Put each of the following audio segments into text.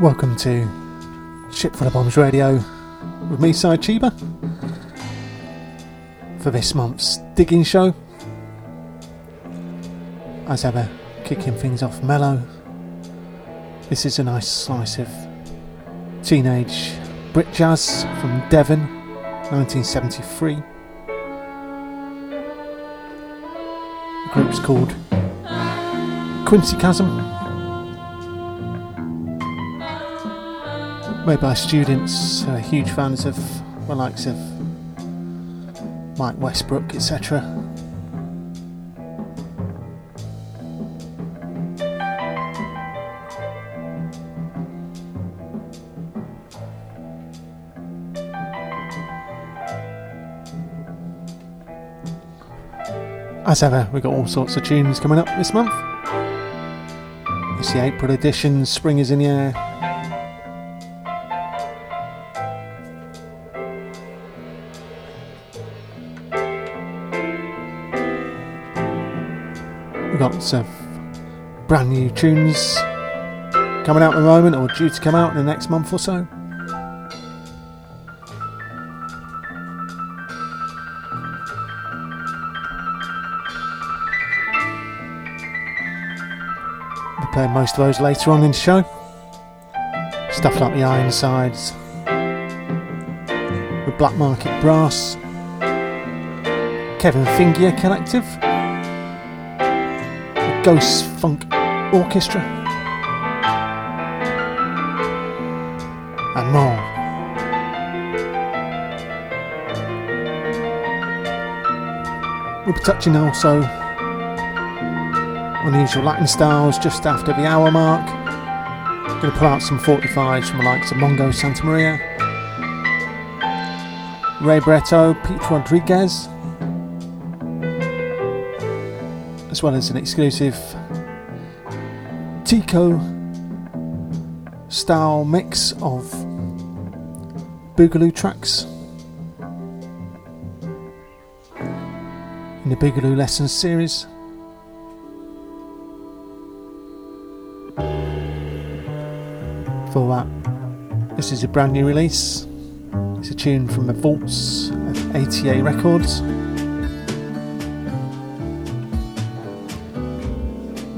Welcome to Ship Full of Bombs Radio with me, Si Cheeba. for this month's digging show. As ever, kicking things off mellow. This is a nice slice of teenage Brit jazz from Devon, 1973. The group's called Quincicasm. Made by students are huge fans of the likes of Mike Westbrook, etc. As ever, we've got all sorts of tunes coming up this month. It's the April edition, spring is in the air. Got some brand new tunes coming out at the moment, or due to come out in the next month or so. We'll play most of those later on in the show. Stuff like the Ironsides, the Black Market Brass, Kevin Fingier Collective, Ghost Funk Orchestra, and more. We'll be touching also unusual Latin styles just after the hour mark. Going to pull out some 45s from the likes of Mongo Santamaria, Ray Barretto, Pete Rodriguez, as well as an exclusive Tico style mix of Boogaloo tracks in the Boogaloo Lessons series. for that. This is a brand new release. It's a tune from the vaults of ATA Records.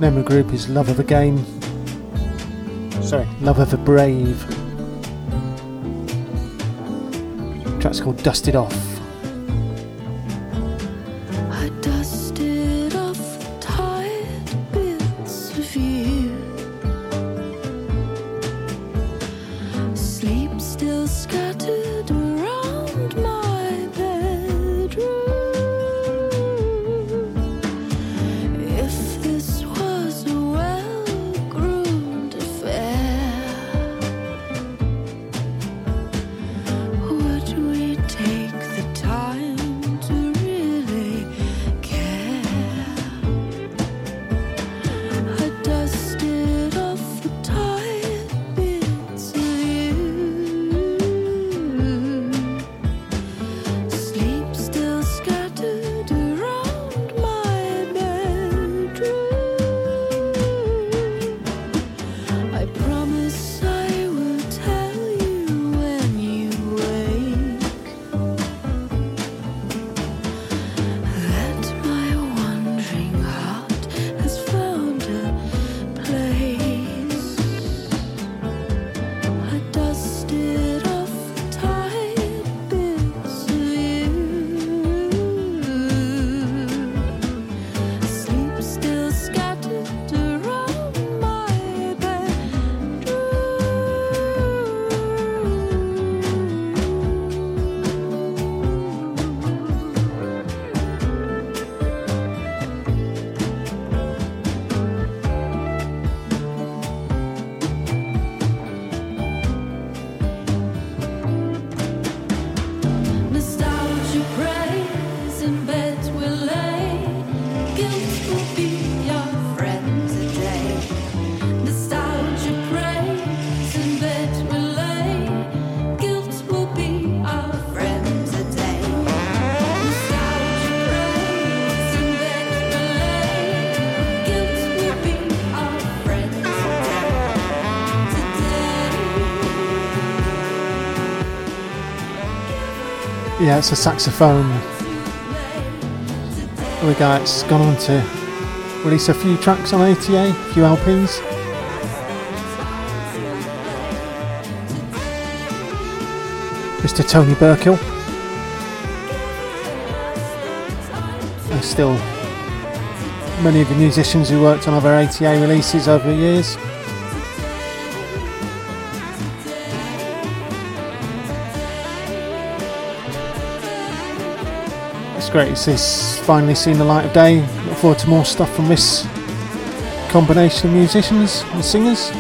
The group is Love of a Game. Sorry, Love of a Brave. The track's called Dusted Off. Yeah, it's a saxophone the guy that's gone on to release a few tracks on ATA, a few LPs. Mr. Tony Burkill. There's still many of the musicians who worked on other ATA releases over the years. Great it's finally seen the light of day. Look forward to more stuff from this combination of musicians and singers.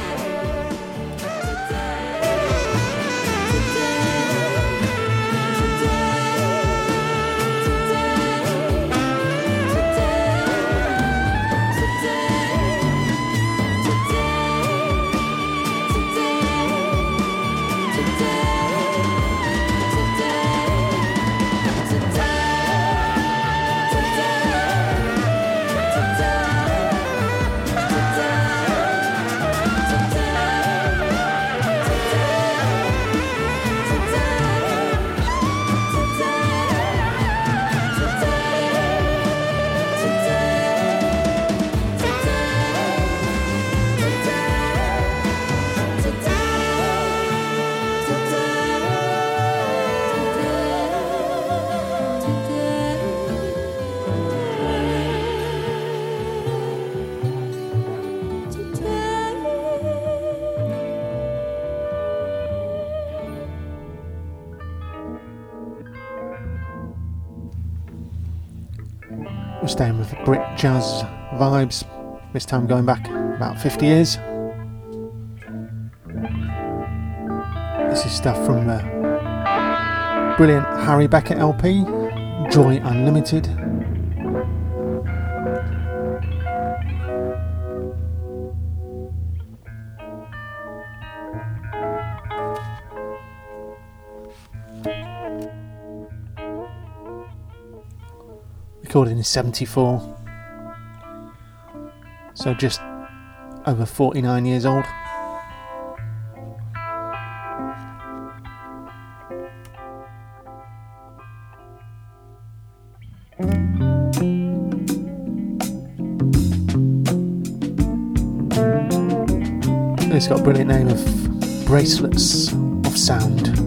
Brit jazz vibes, this time going back about 50 years. This is stuff from the brilliant Harry Beckett LP, Joy Unlimited. Recorded in 74. So just over 49 years old. It's got a brilliant name of Bracelets of Sound.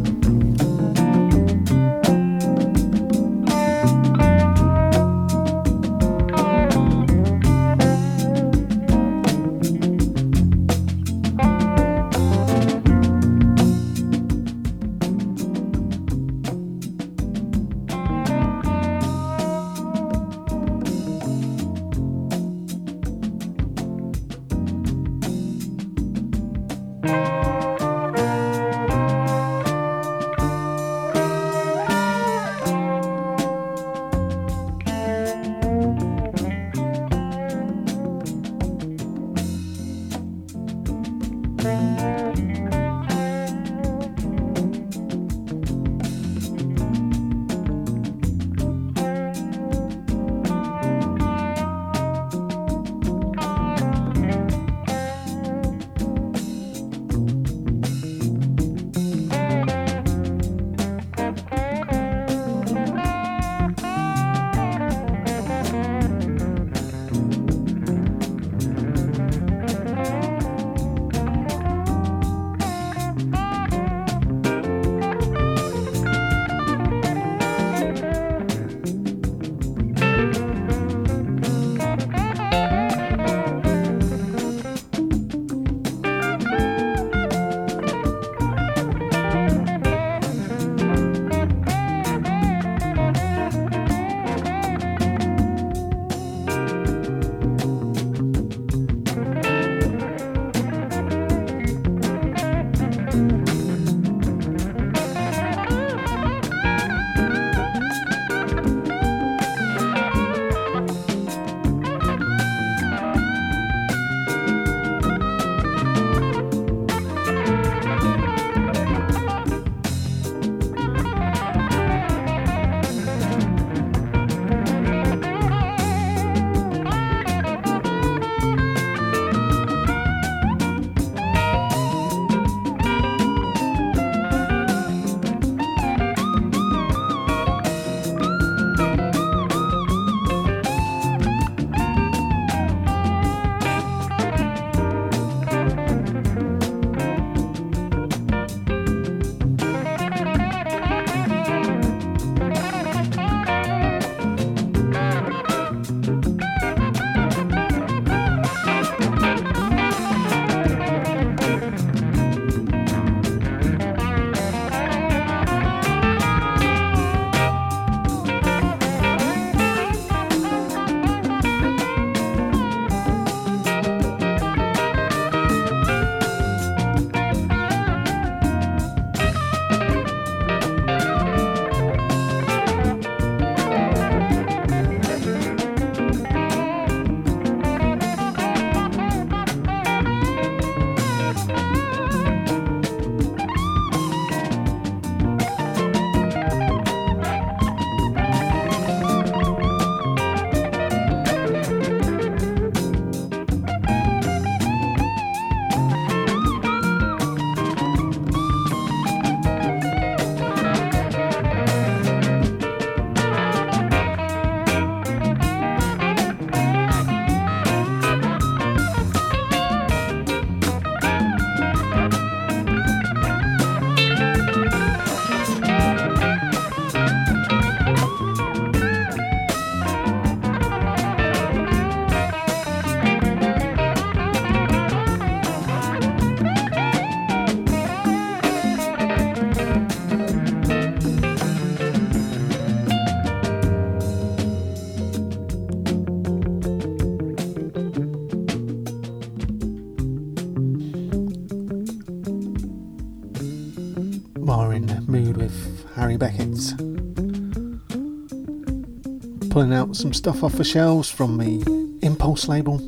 Pulling out some stuff off the shelves from the Impulse label.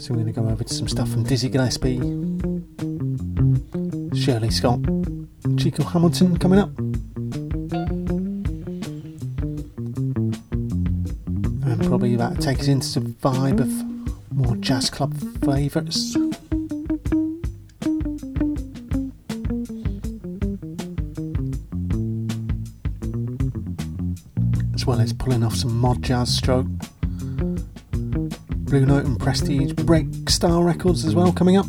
So we're going to go over to some stuff from Dizzy Gillespie, Shirley Scott, Chico Hamilton coming up. And probably that take us into the vibe of more jazz club flavours. Mod jazz stroke. Blue Note and Prestige break style records as well coming up.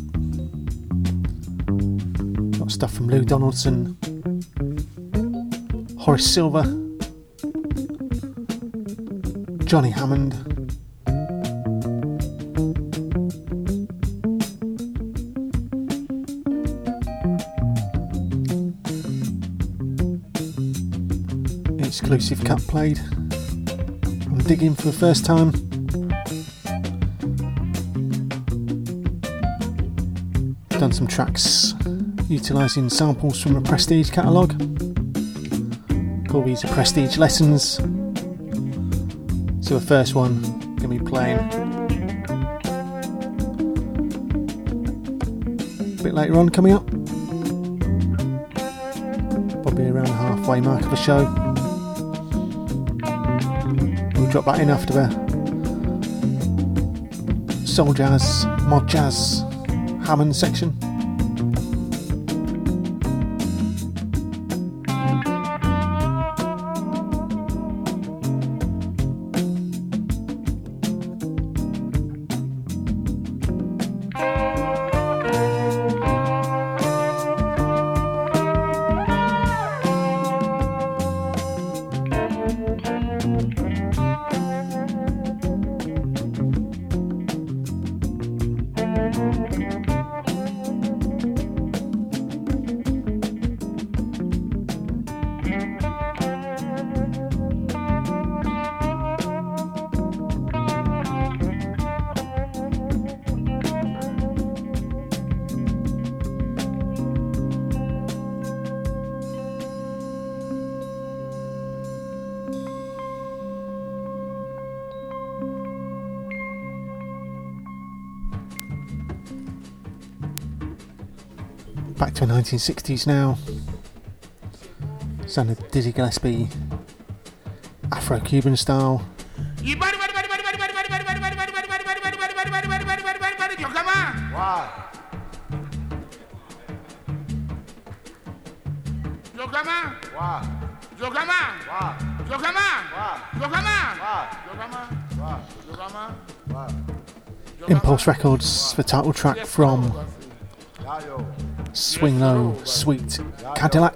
Got stuff from Lou Donaldson, Horace Silver, Johnny Hammond. Exclusive cut played. Digging for the first time. Done some tracks utilising samples from a Prestige catalogue. Call these are Prestige Lessons. So the first one gonna be playing a bit later on coming up. Probably around the halfway mark of the show. Drop that in after the soul jazz, mod jazz, Hammond section. 1960s now. Sound of Dizzy Gillespie, Afro Cuban style. Impulse Records, the title track from Swing Low Sweet Cadillac.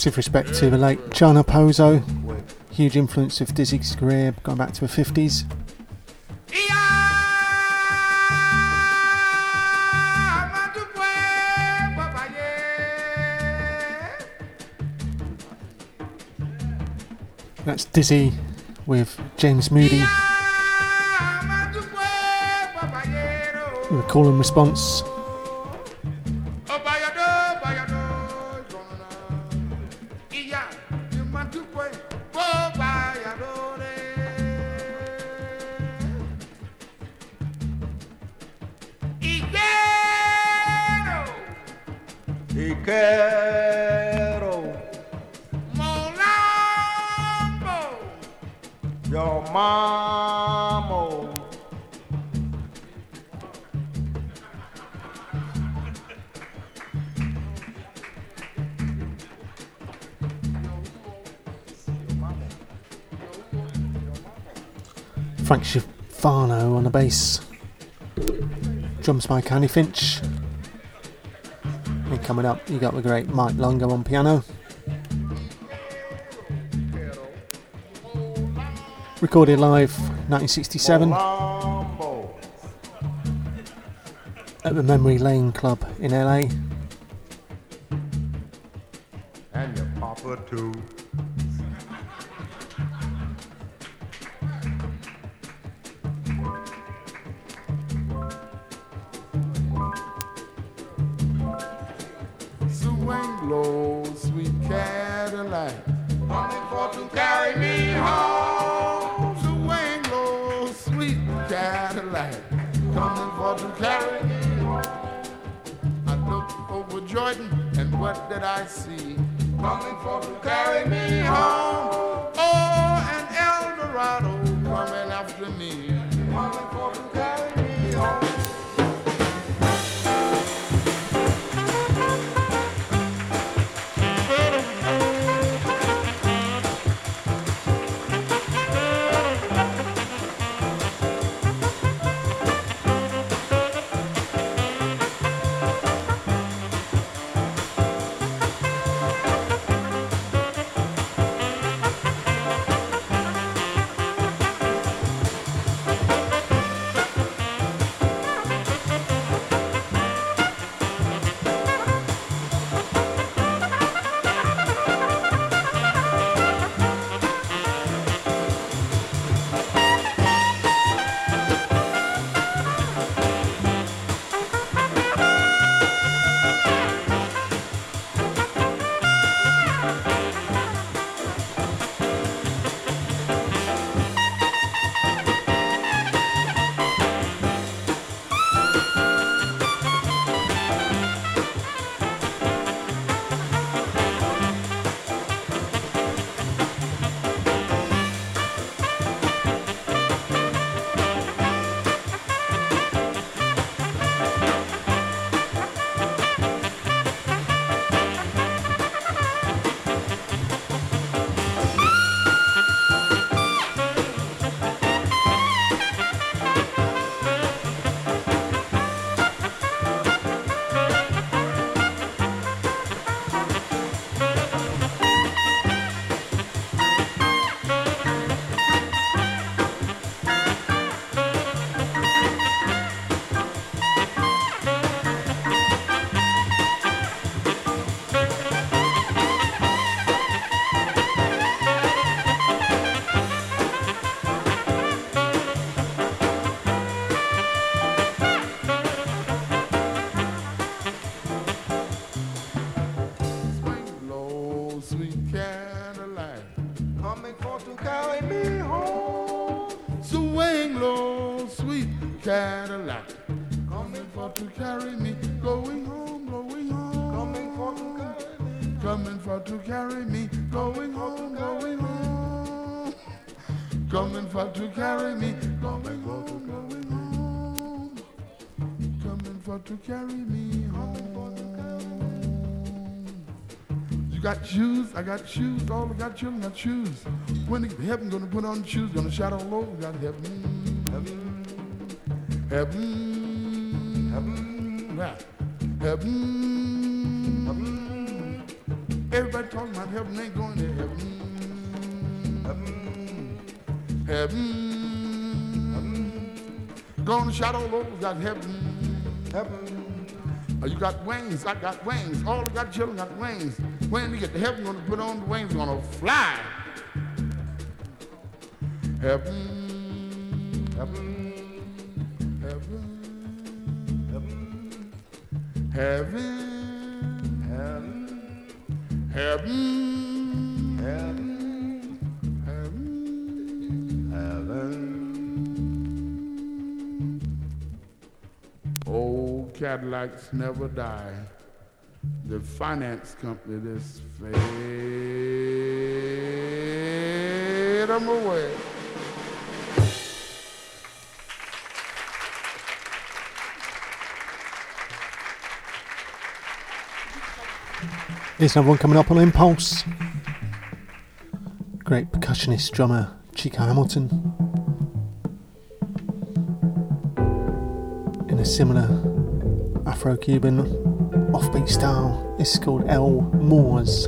Massive respect to the late Chano Pozo. Huge influence of Dizzy's career going back to the 50s. That's Dizzy with James Moody. The call and response. Frank Schifano on the bass. Drums by Candy Finch. And coming up, you got the great Mike Longo on piano. Recorded live 1967 at the Memory Lane Club in LA. Got shoes, all I got children got shoes. When they heaven gonna put on shoes, gonna shadow low, we got heaven, heaven, heaven, heaven, right. heaven, heaven. Everybody talking about heaven ain't going to heaven, heaven, heaven, heaven. Gonna shadow low, we got heaven, heaven. Oh, you got wings, I got wings. All the got children got wings. When you get to heaven, gonna put on the wings, gonna fly. Heaven, heaven, heaven, heaven, heaven, heaven, heaven, Cadillacs never die. The finance company just fade them away. Here's another one coming up on Impulse. Great percussionist drummer Chico Hamilton. In a similar Afro Cuban offbeat style. It's called El Moors.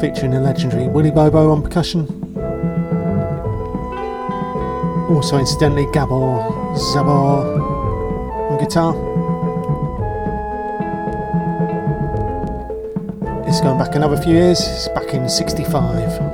featuring the legendary Willie Bobo on percussion. Also, incidentally, Gabor Szabo on guitar. It's going back another few years, it's back in 65.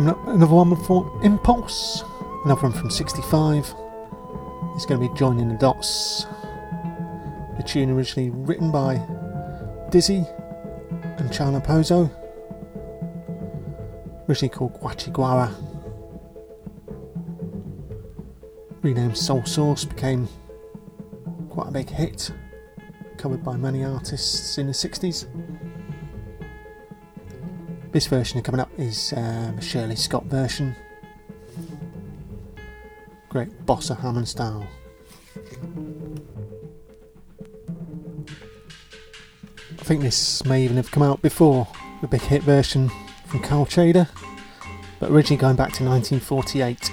Coming up, another one from Impulse, another one from 65. It's going to be Joining the Dots. The tune originally written by Dizzy and Chano Pozo, originally called Guachiguara. Renamed Soul Sauce became quite a big hit, covered by many artists in the 60s. This version coming up is um, Shirley Scott version. Great bossa Hammond style. I think this may even have come out before the big hit version from Cal Tjader, but originally going back to 1948.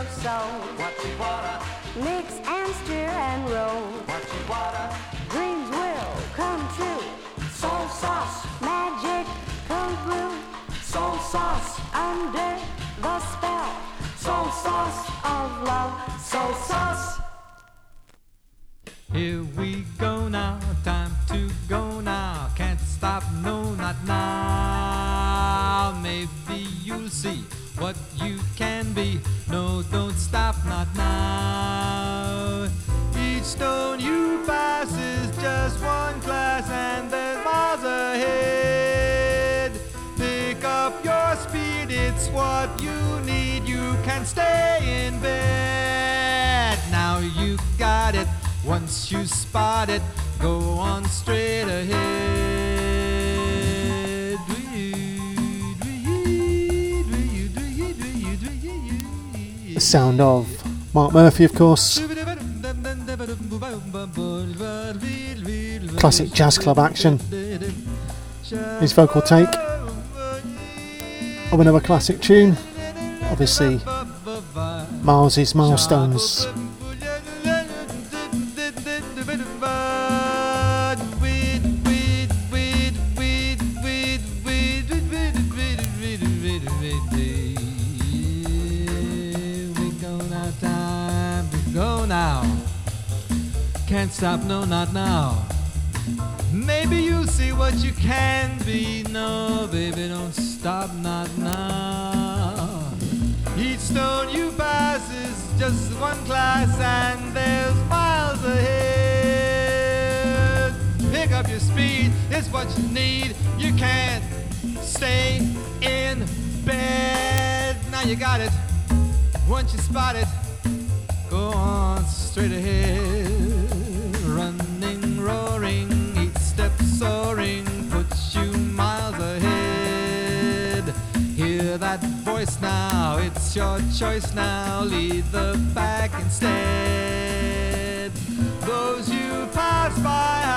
Of salt. Mix and stir and roll. Dreams will come true. Soul sauce, magic, cold brew. Soul sauce under the spell. Soul sauce sound of Mark Murphy, of course, classic jazz club action. His vocal take of another classic tune, obviously Miles's Milestones. No, not now. Maybe you'll see what you can be. No, baby, don't stop, not now. Each stone you pass is just one class, and there's miles ahead. Pick up your speed, it's what you need. You can't stay in bed. Now you got it. Once you spot it, go on straight ahead. It's your choice now. Lead the pack instead. Those you pass by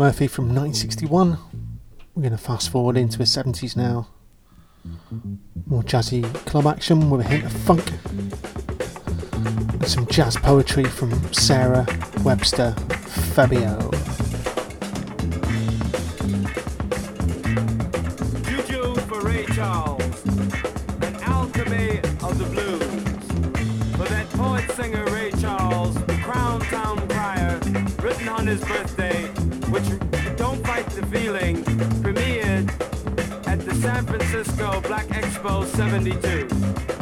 Murphy from 1961. We're going to fast forward into the 70s now. More jazzy club action with a hint of funk. And some jazz poetry from Sarah Webster Fabio. 72.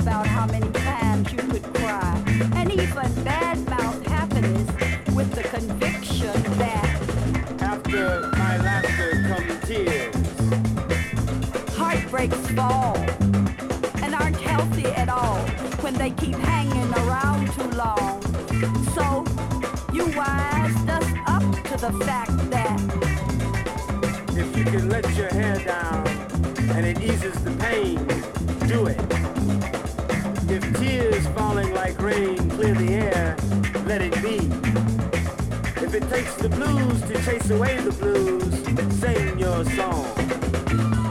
About how many times you could cry, and even badmouth happiness with the conviction that After my laughter come tears. heartbreaks fall and aren't healthy at all when they keep hanging around too long. So you wised us up to the fact that If you can let your hair down and it eases the pain, the blues to chase away the blues, sing your song.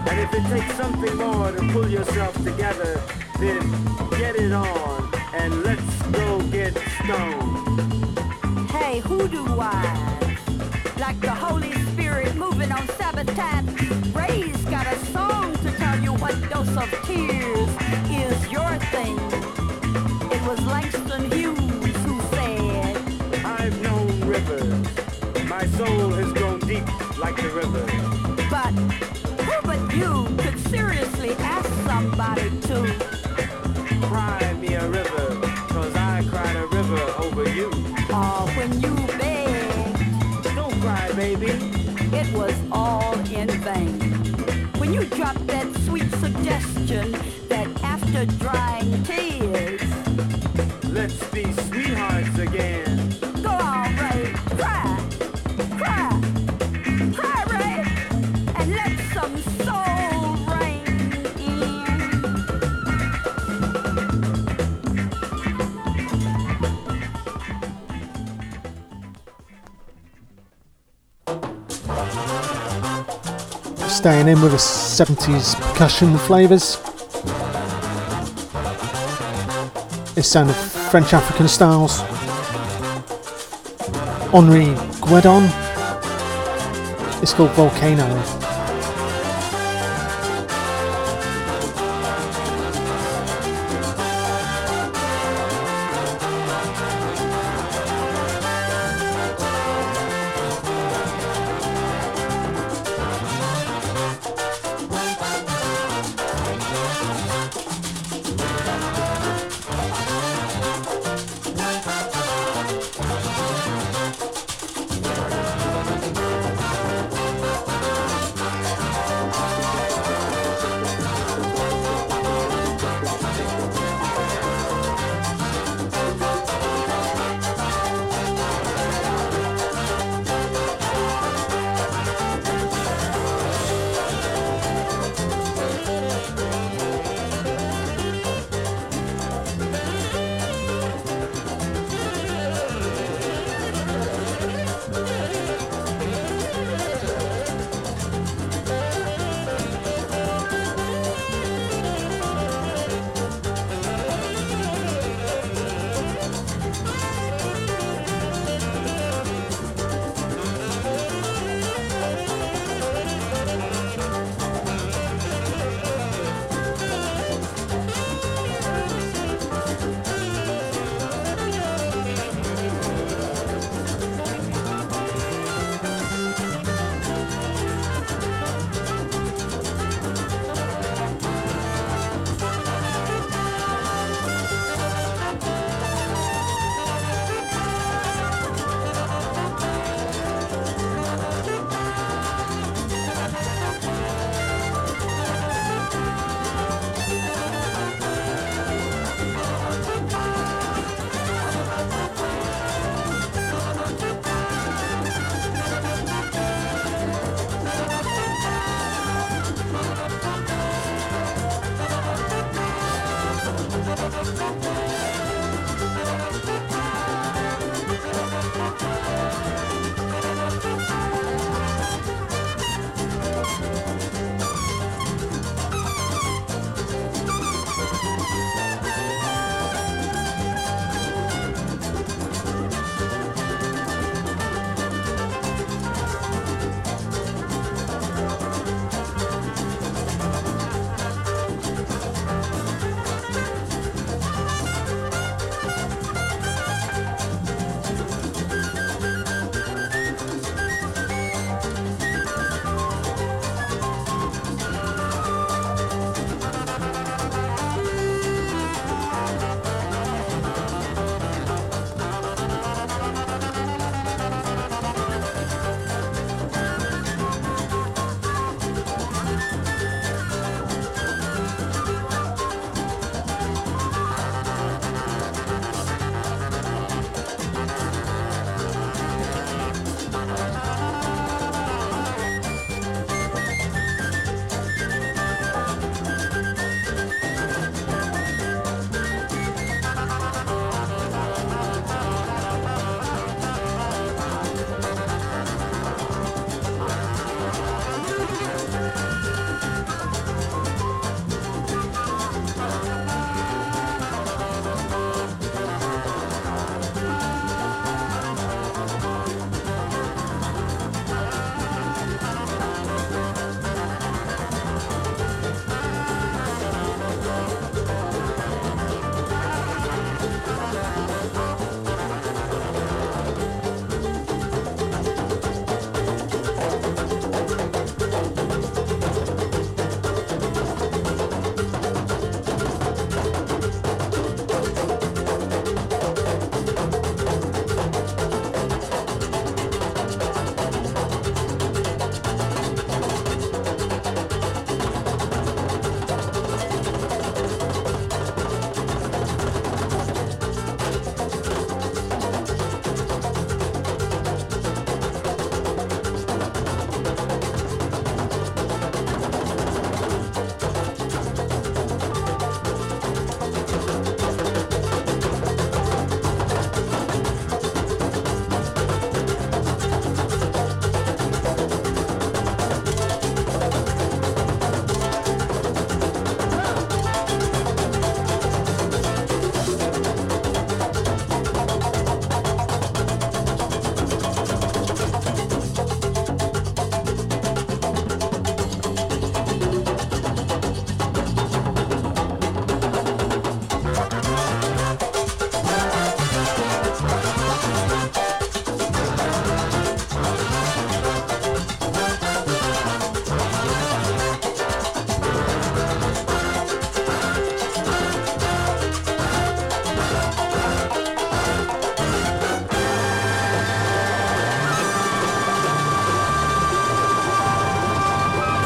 And if it takes something more to pull yourself together, then get it on and let's go get stoned. hey, hoodoo wise, like the Holy Spirit moving on Sabbath Ray's got a song to tell you what dose of tears is your thing. It was Langston Hughes My soul has grown deep like the river. But who but you could seriously ask somebody to? Cry me a river, cause I cried a river over you. Or when you begged, Don't cry, baby. it was all in vain. When you dropped that sweet suggestion that after drying tears, Staying in with the 70s percussion flavours. This sound of French African styles. Henri Guedon. It's called Vulcano.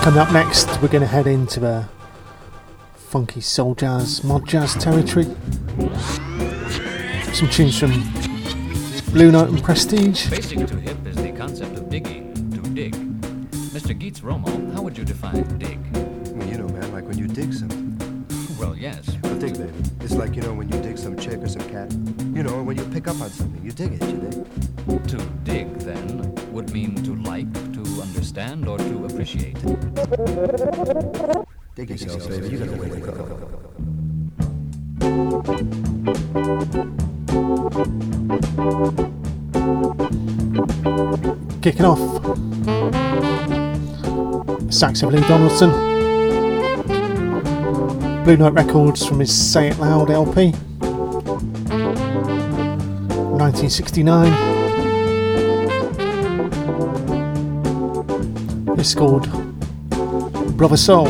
Coming up next, we're going to head into the funky soul jazz, mod jazz territory. Some tunes from Blue Note and Prestige. Basic to hip is the concept of digging, to dig. Mr. Geets Romo, how would you define dig? Well, you know, man, like when you dig something. Well, yes. Well, dig, baby. It's like, you know, when you dig some chick or some cat. You know, when you pick up on something. You dig it, you dig. To dig, then, would mean to like, to understand, or to appreciate. Dig yourself, baby. You gotta wake up. Kicking off. Sax of Lou Donaldson. Blue Note Records from his Say It Loud LP. 1969. It's called Brother Soul.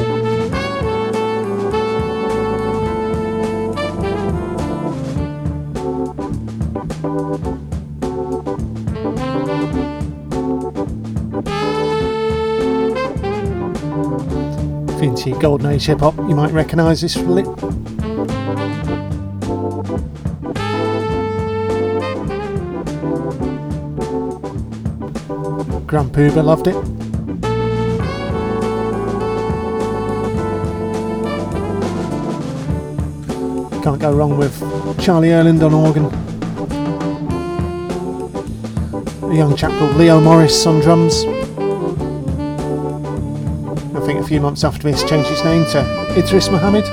If Golden Age hip hop, you might recognise this from it. Grand Puba loved it. Can't go wrong with Charlie Earland on organ. A young chap called Leo Morris on drums. I think a few months after this changed his name to Idris Muhammad.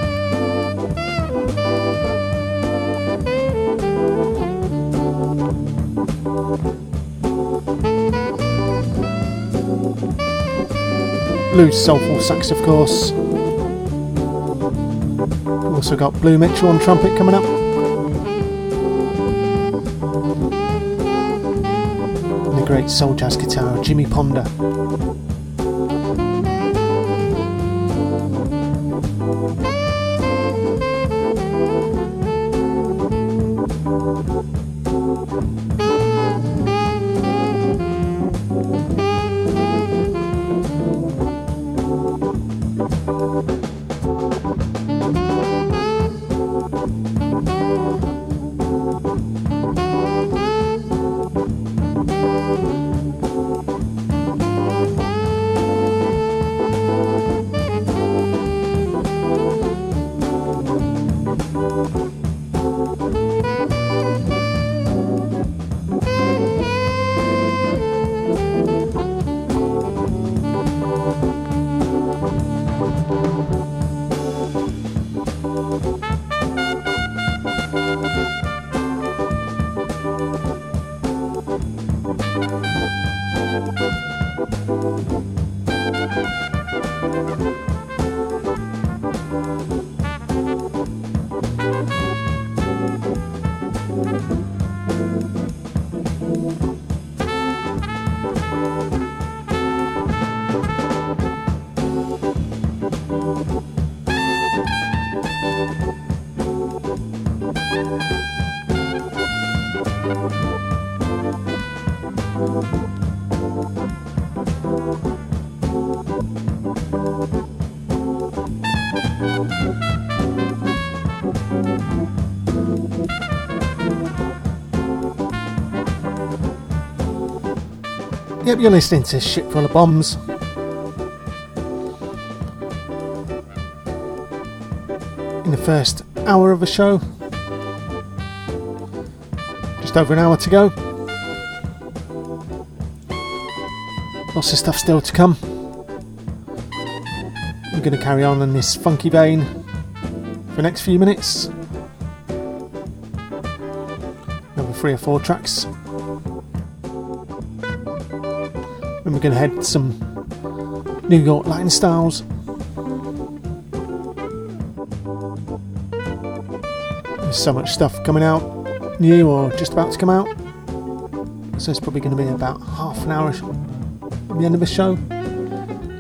Loose soulful sax, of course. Also got Blue Mitchell on trumpet coming up. And the great soul jazz guitar, Jimmy Ponder. Yep, you're listening to Ship Full of Bombs. In the first hour of the show, just over an hour to go. Lots of stuff still to come. We're going to carry on in this funky vein for the next few minutes. Another three or four tracks. We're going to head some New York Latin styles. There's so much stuff coming out, new or just about to come out. So it's probably going to be about half an hour at the end of the show.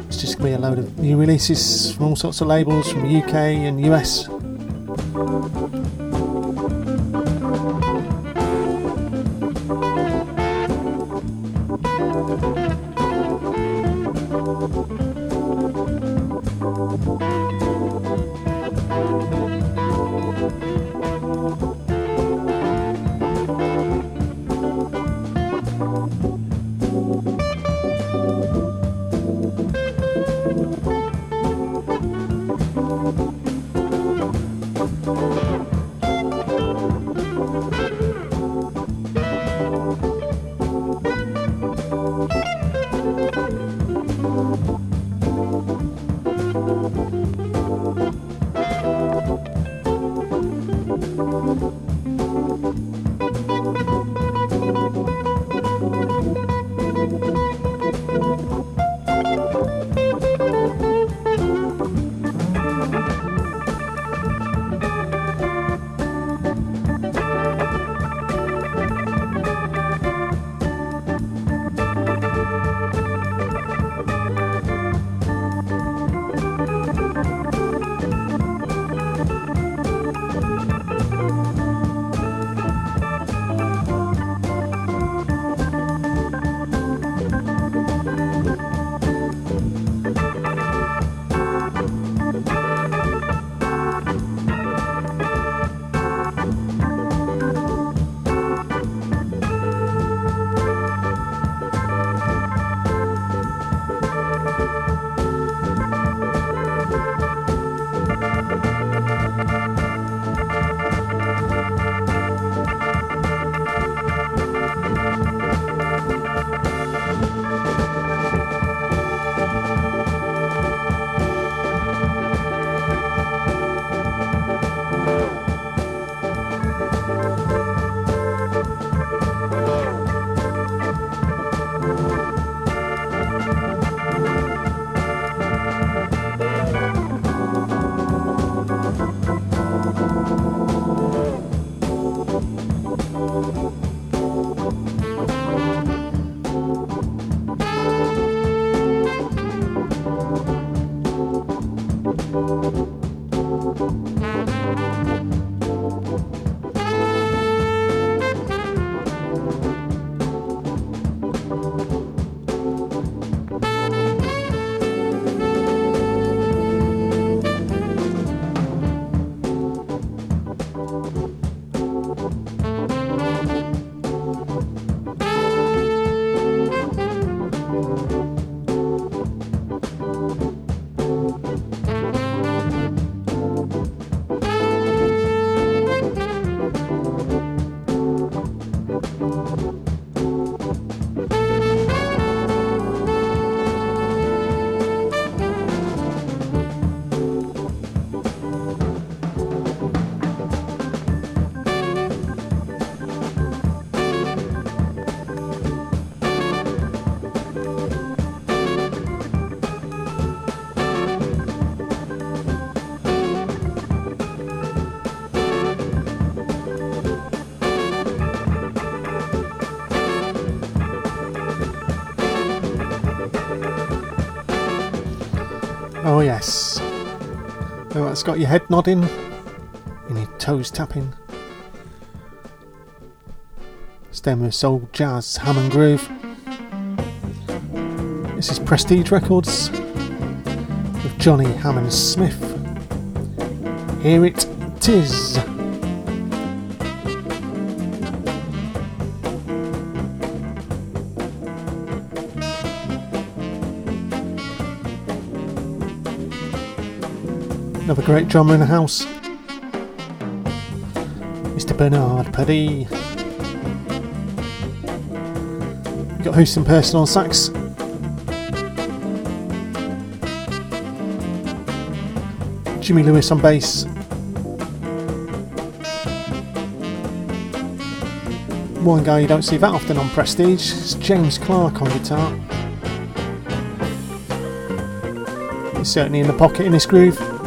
It's just going to be a load of new releases from all sorts of labels from the UK and US. That's got your head nodding and your toes tapping. Stem of soul, jazz, Hammond groove. This is Prestige Records with Johnny Hammond Smith. Here it is. Another great drummer in the house. Mr. Bernard. We've got Houston Person on sax. Jimmy Lewis on bass. One guy you don't see that often on Prestige is James Clark on guitar. He's certainly in the pocket in this groove.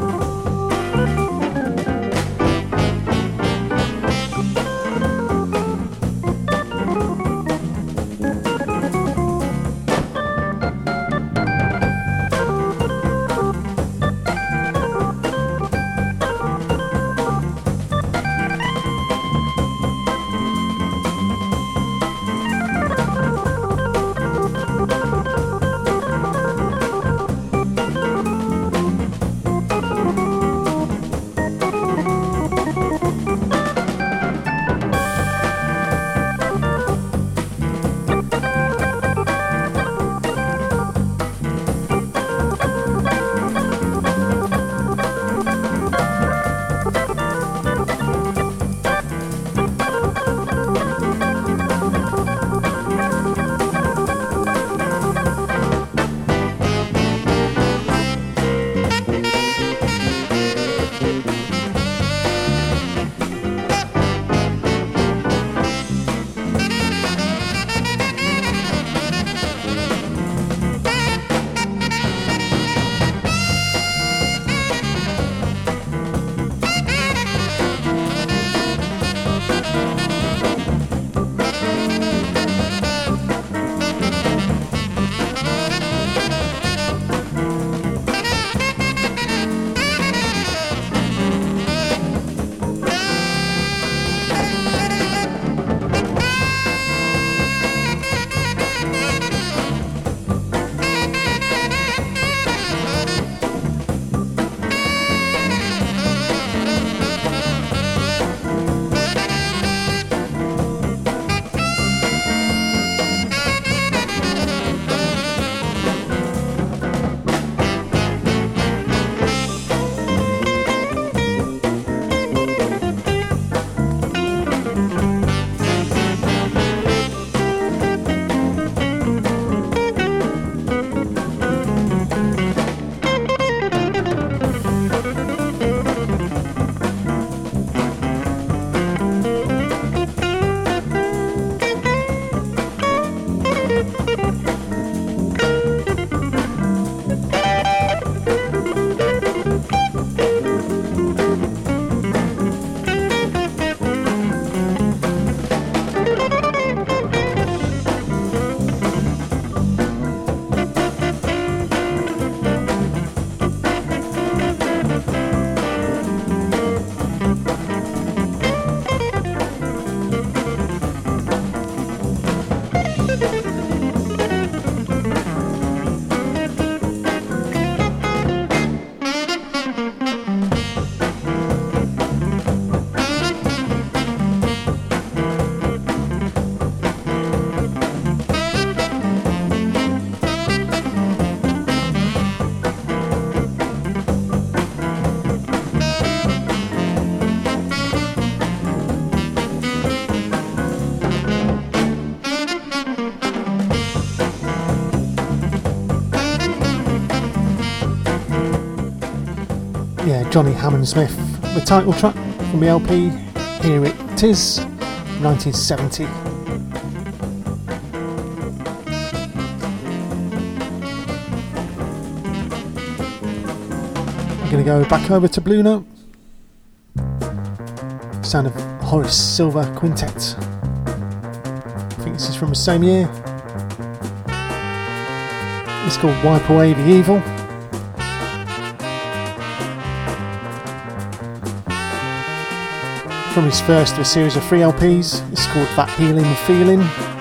Johnny Hammond Smith, the title track from the LP. Here it is, 1970. I'm going to go back over to Blue Note. Sound of Horace Silver Quintet. I think this is from the same year. It's called Wipe Away the Evil. from his first of a series of three LPs. It's called That Healing Feeling.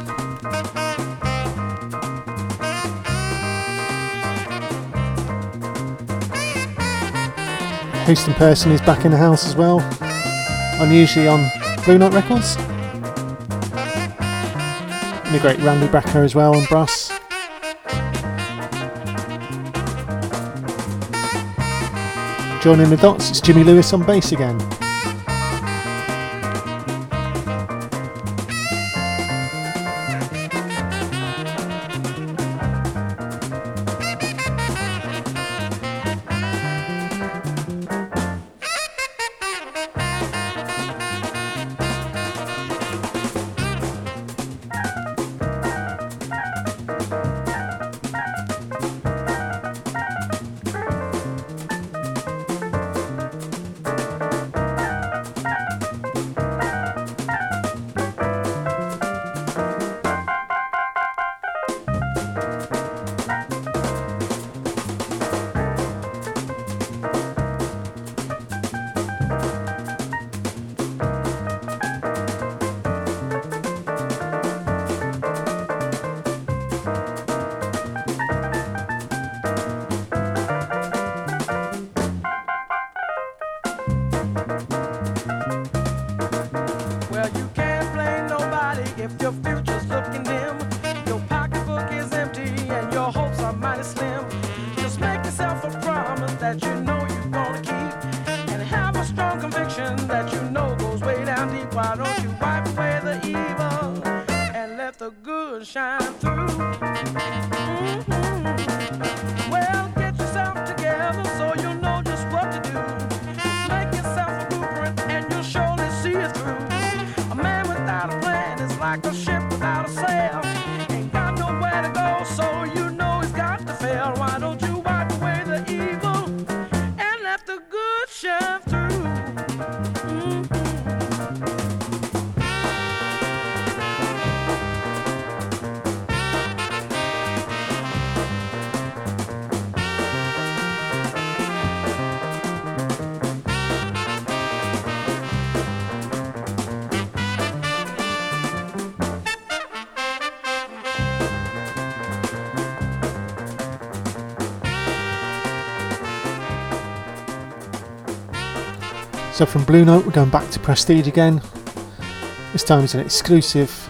Houston Person is back in the house as well. I'm usually on Blue Note Records. And the great Randy Brecker as well on brass. Joining the dots, it's Jimmy Lewis on bass again. So from Blue Note, we're going back to Prestige again. This time it's an exclusive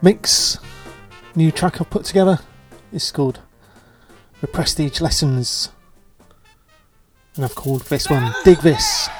mix, new track I've put together. It's called The Prestige Lessons. And I've called this one Dig This.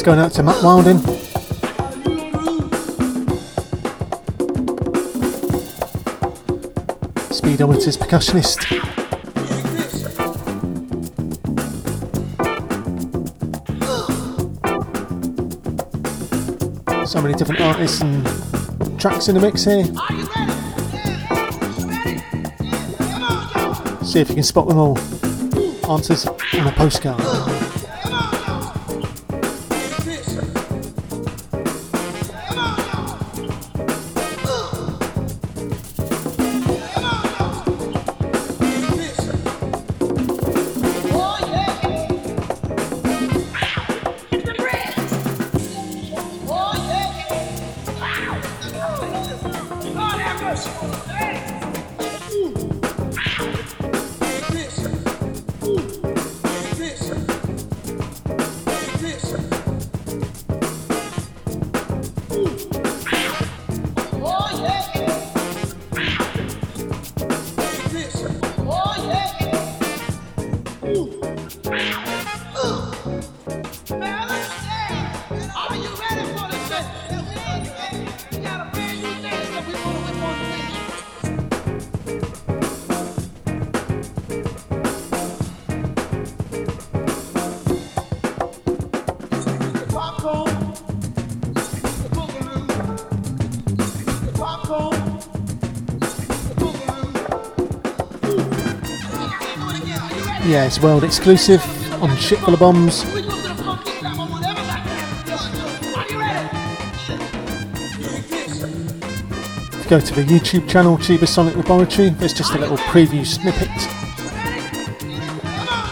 It's going out to Matt Wilding. Speedometer's percussionist. So many different artists and tracks in the mix here. See if you can spot them all. Answers on a postcard. Yeah, it's world exclusive on Ship Full of Bombs. Go to the YouTube channel Cheeba Sonic Laboratory, there's just a little preview snippet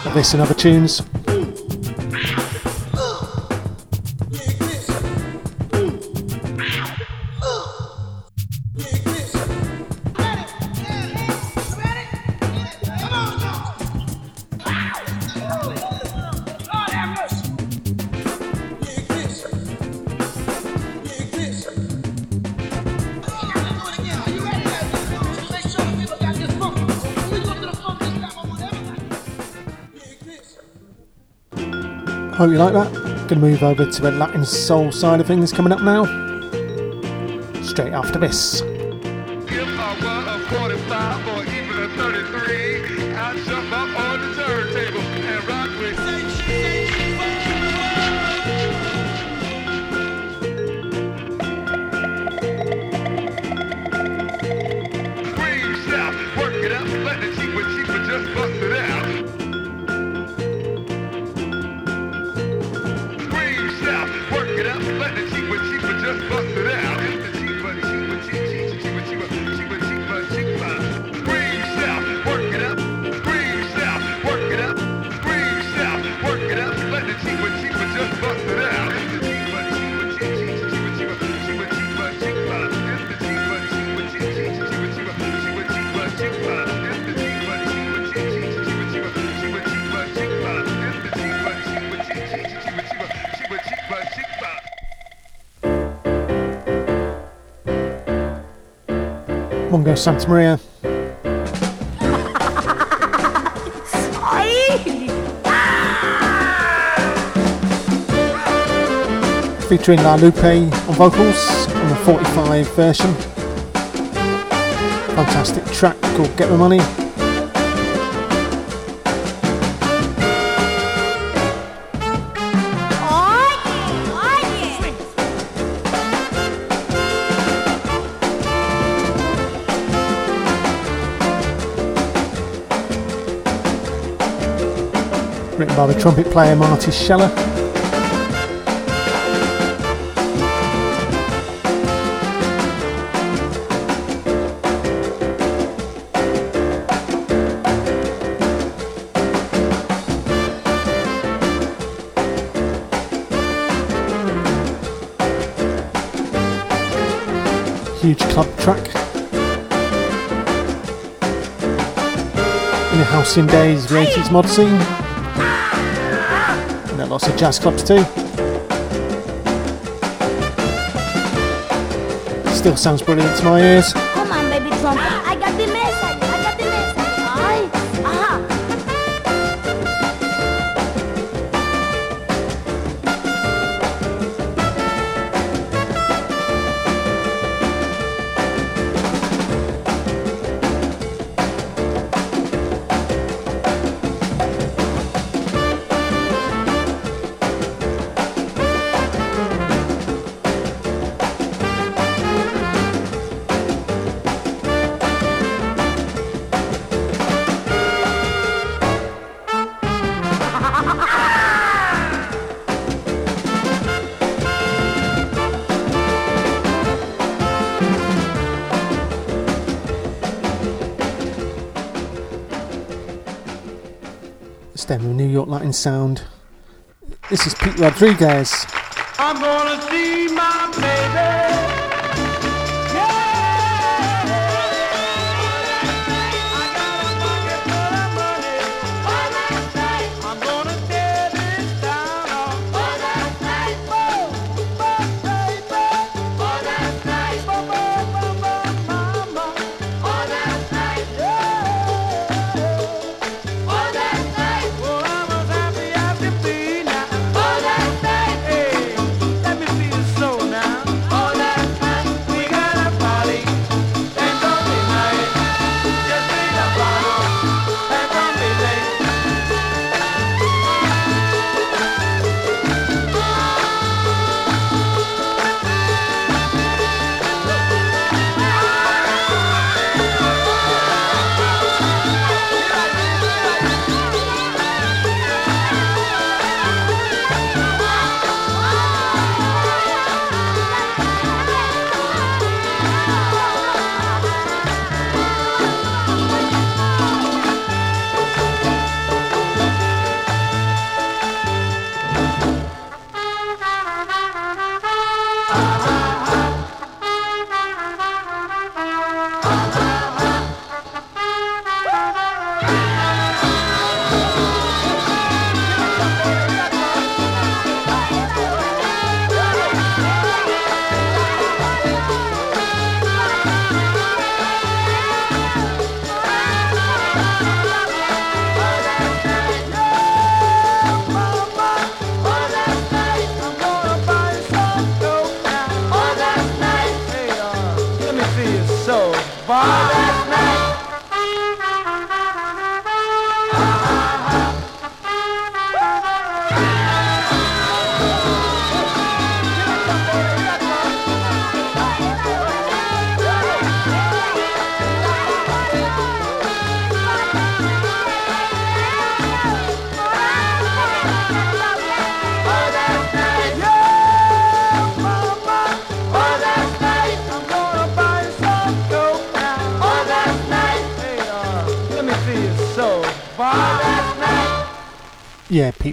of this and other tunes. Hope you like that. Gonna move over to the Latin soul side of things coming up now. Straight after this. Mongo Santamaria. Featuring La Lupe on vocals on the 45 version. Fantastic track called Get My Money. By the trumpet player Marty Sheller. Huge club track. In the halcyon days of the 80s mod scene. Lots of jazz clubs too. Still sounds brilliant to my ears. Latin sound. This is Pete Rodriguez.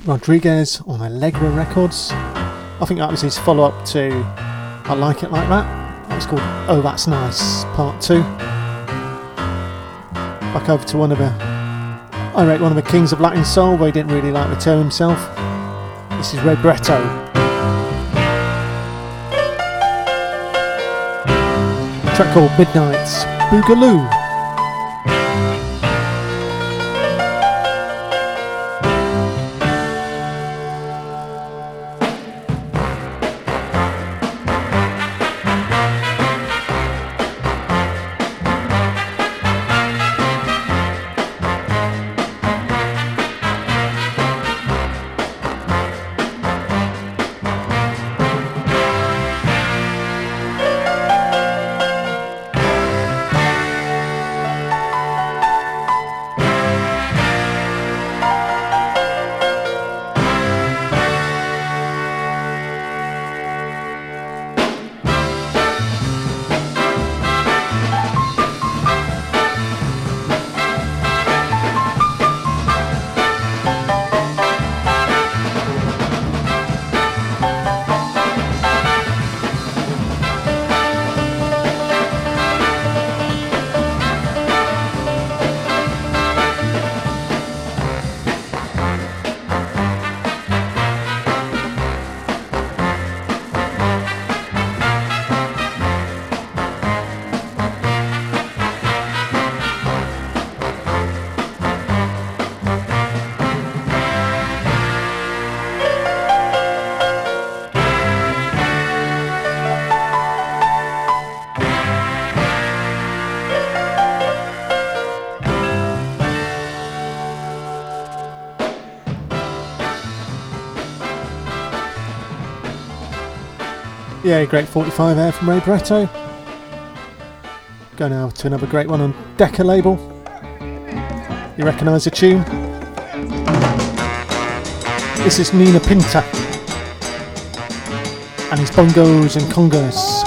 Rodriguez on Alegre Records. I think that was his follow up to I Like It Like That. That was called Oh That's Nice, Part 2. Back over to one of the, I rate one of the kings of Latin soul, though he didn't really like the term himself. This is Ray Barretto. Track called Midnight's Boogaloo. Great 45 there from Ray Barretto. Go now to another great one on Decca label. You recognise the tune? This is Ninapinta and his bongos and congas.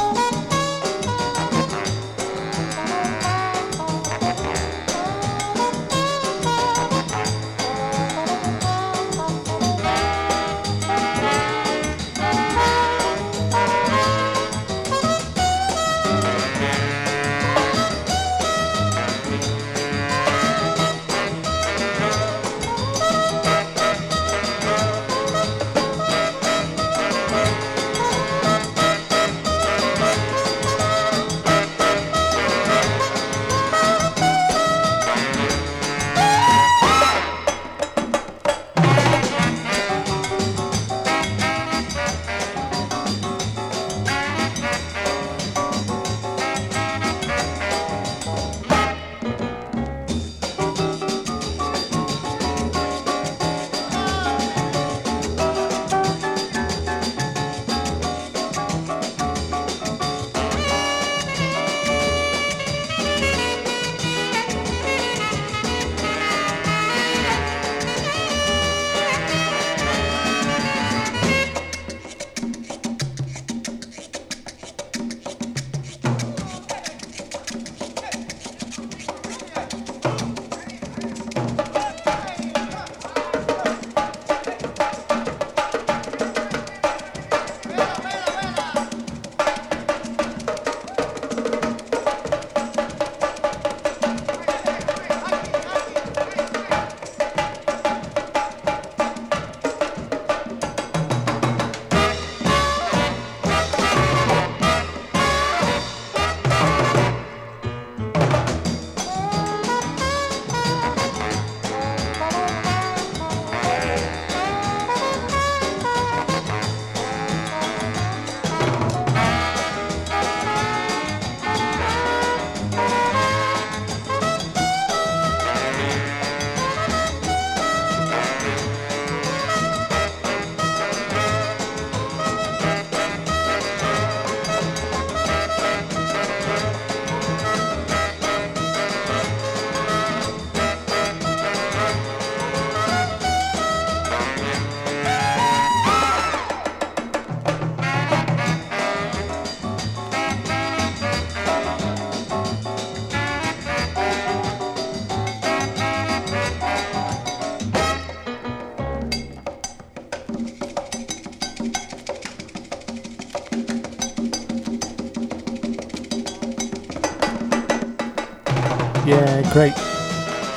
Great.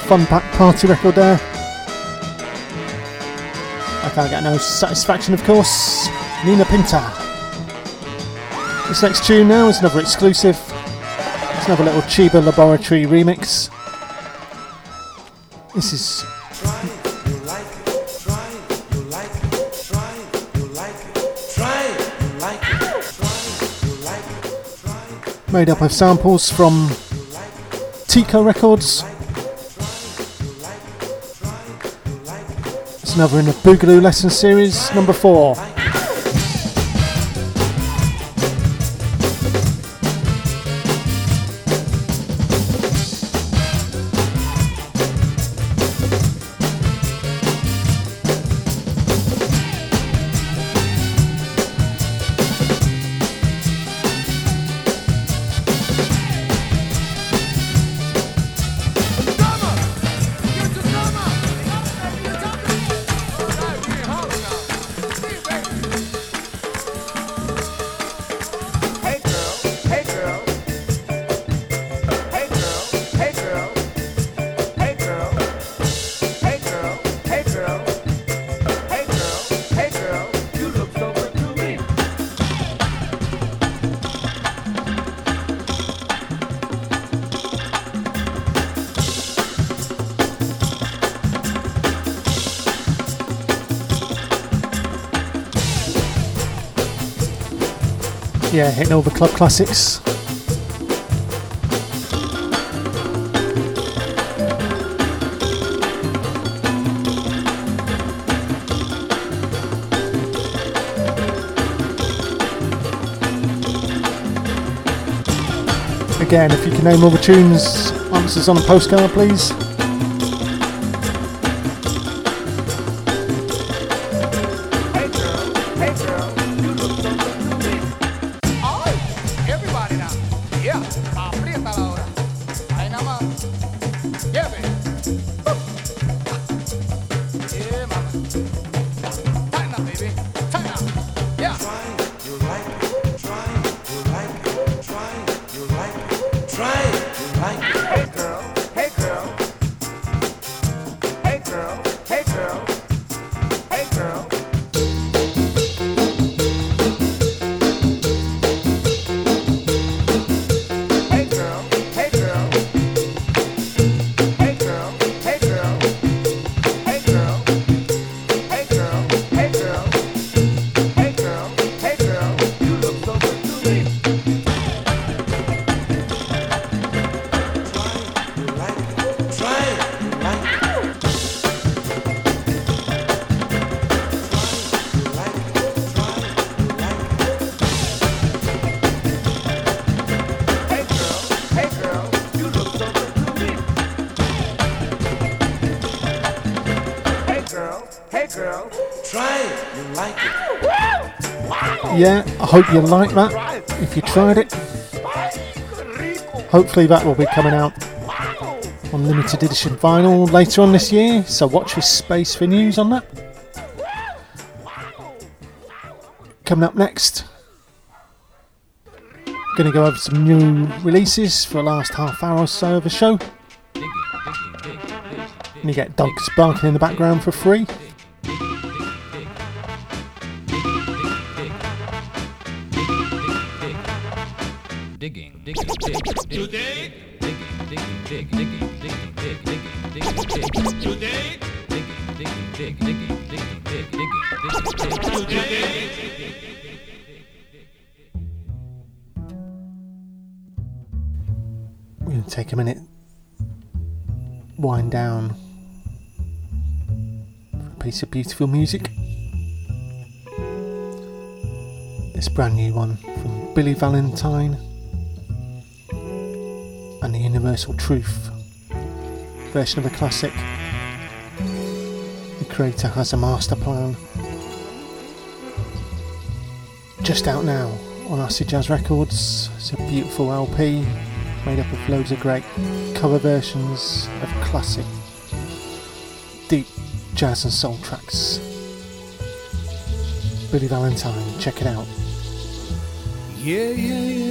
Fun pack party record there. I can't get no satisfaction, of course. Ninapinta. This next tune now is another exclusive. It's another little Cheeba Laboratory remix. This is made up of samples from Tico Records. It's another in the Boogaloo Lesson Series, number four. Yeah, hitting all the club classics. Again, if you can name all the tunes, answers on a postcard, please. Yeah, I hope you like that. If you tried it, hopefully that will be coming out on limited edition vinyl later on this year. So watch this space for news on that. Coming up next, going to go over some new releases for the last half hour or so of the show. And you get dogs barking in the background for free. Piece of beautiful music. This brand new one from Billy Valentine and the Universal Truth version of a classic. The creator has a master plan. Just out now on Acid Jazz Records. It's a beautiful LP made up of loads of great cover versions of classic jazz and soul tracks. Billy Valentine, check it out. Yeah, yeah, yeah,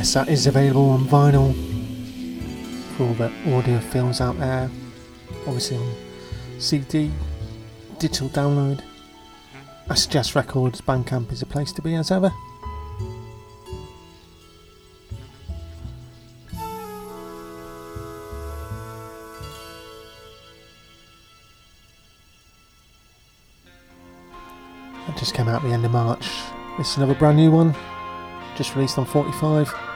yes, that is available on vinyl for all the audiophiles out there. Obviously on CD, digital download. I suggest Records Bandcamp is a place to be as ever. That just came out at the end of March. This is another brand new one, just released on 45.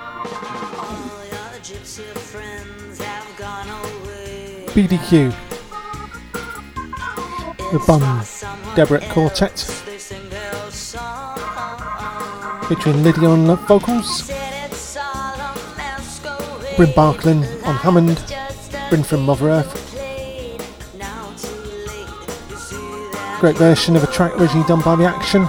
BDQ, the Bun Deborah Quartet, featuring Lydia on vocals, Bryn Barklam on Hammond, Bryn from Mother Earth. Great version of a track originally done by The Action.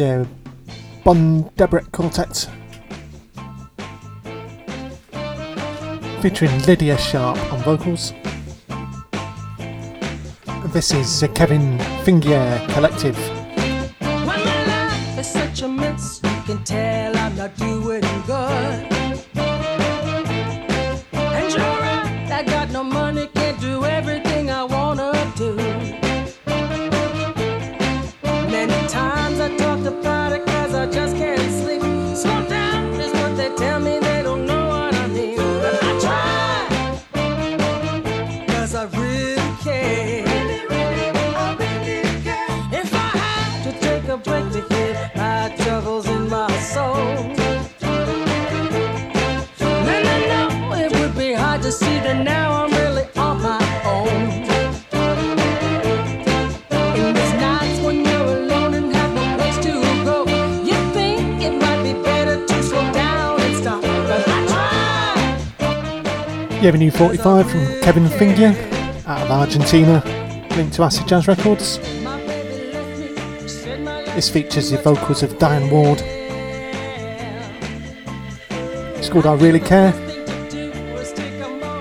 yeah, Bon Debrett Quartet. Featuring Lydia Sharpe on vocals. This is the Kevin Fingier Collective. Avenue 45 from Kevin Finger out of Argentina, linked to Acid Jazz Records. This features the vocals of Diane Ward. It's called I Really Care.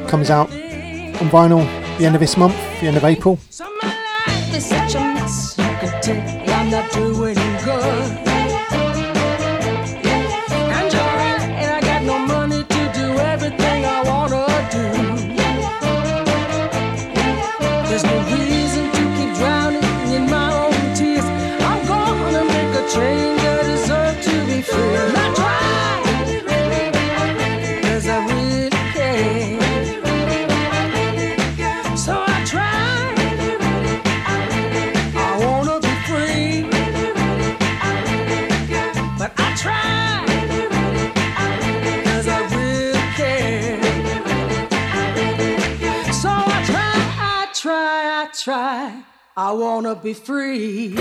Comes out on vinyl the end of this month, the end of April. Wanna be free.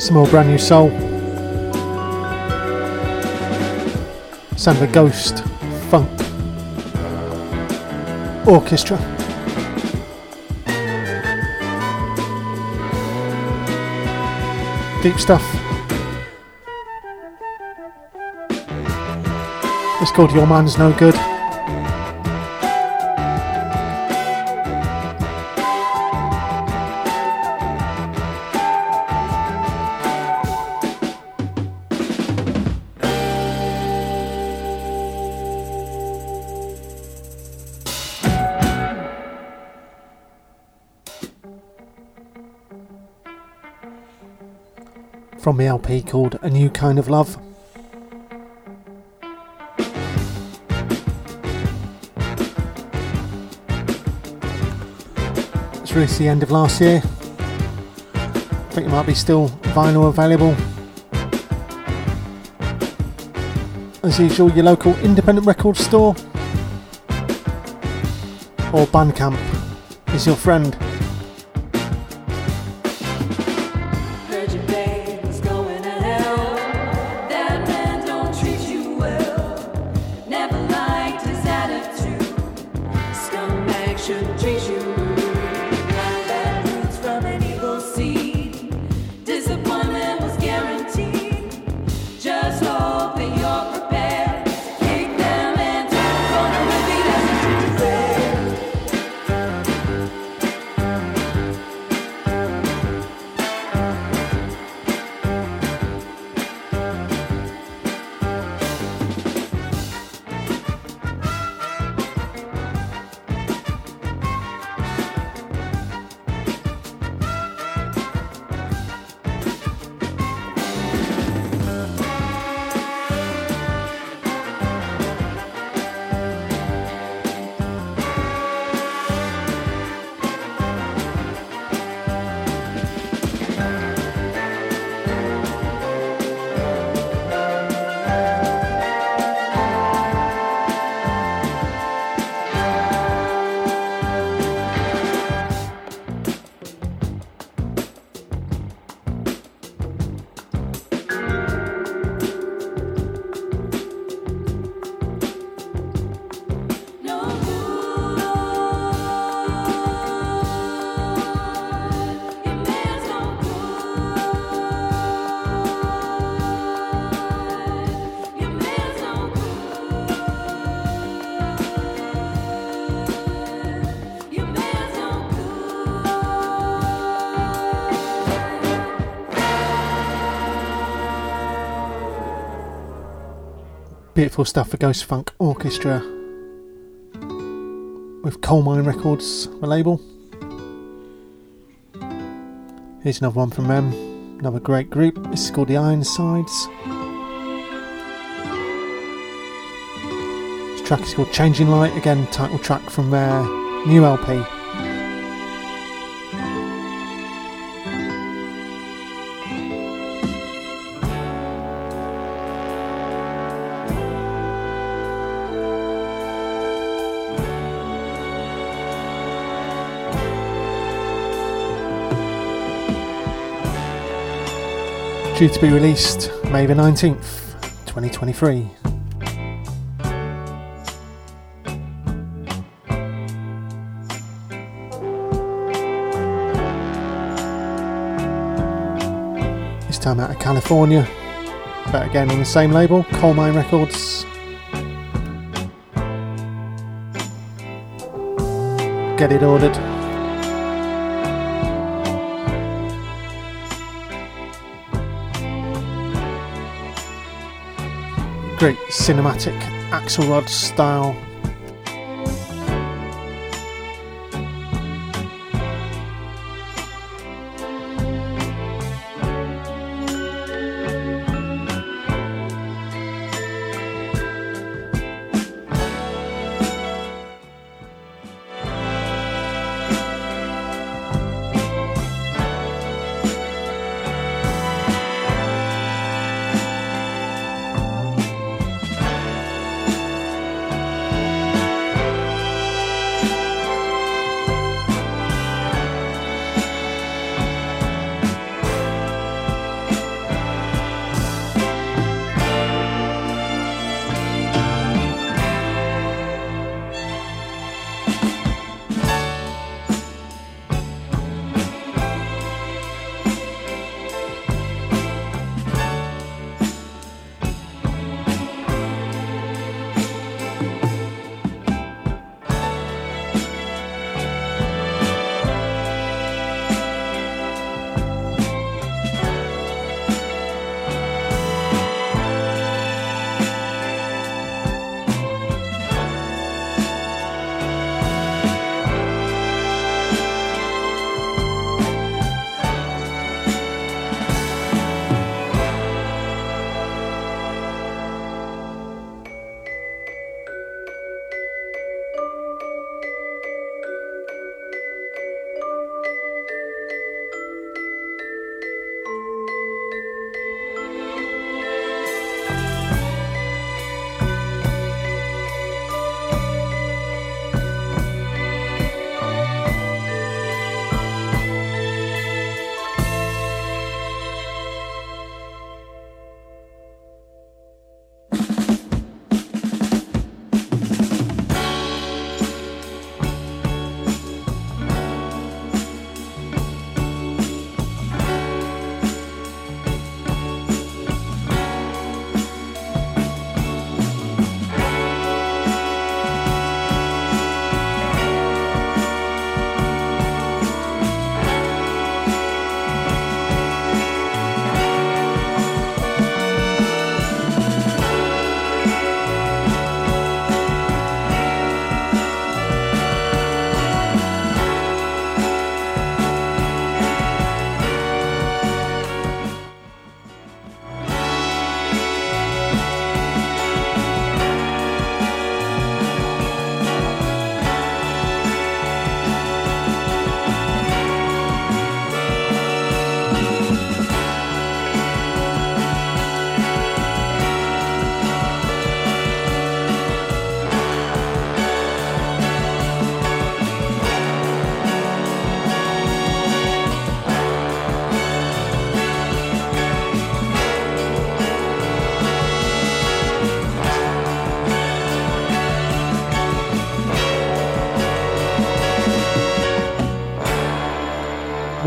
Some more brand new soul. Sound of a ghost funk orchestra. Deep stuff. It's called Your Man's No Good. from the LP called A New Kind of Love. Released the end of last year. I think it might be still vinyl available. As usual, your local independent record store or Bandcamp is your friend. Beautiful stuff for Ghost Funk Orchestra with Colemine Records, the label. Here's another one from them, another great group. This is called The Ironsides. This track is called Changing Light, again, title track from their new LP. Due to be released May the 19th, 2023. This time out of California, but again on the same label, Colemine Records. Get it ordered. Great cinematic Axelrod style.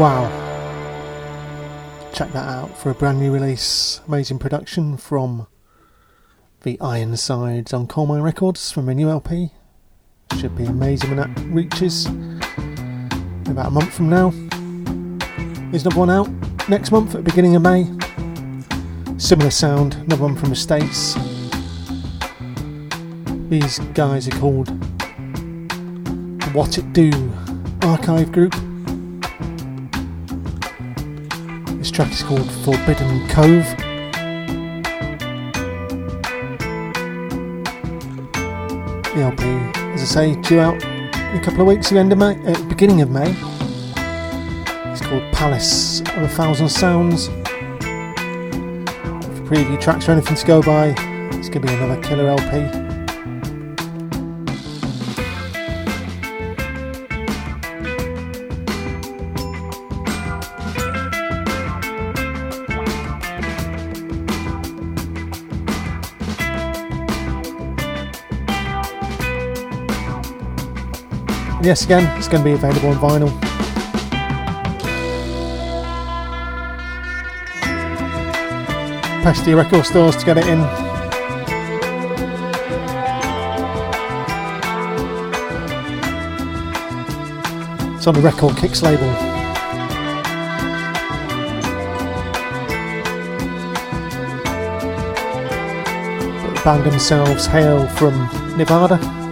Wow. Check that out for a brand new release. Amazing production from the Ironsides on Colemine Records from a new LP. Should be amazing when that reaches about a month from now. There's another one out next month at the beginning of May. Similar sound, another one from the States. These guys are called Whatitdo Archive Group. Track is called Forbidden Cove. The LP, as I say, due out in a couple of weeks, the end of May, uh, beginning of May. It's called Palace of a Thousand Sounds. Preview tracks or anything to go by, it's going to be another killer LP. Yes, again, it's going to be available on vinyl. To your record stores to get it in. It's on the Record Kicks label. Band themselves hail from Nevada.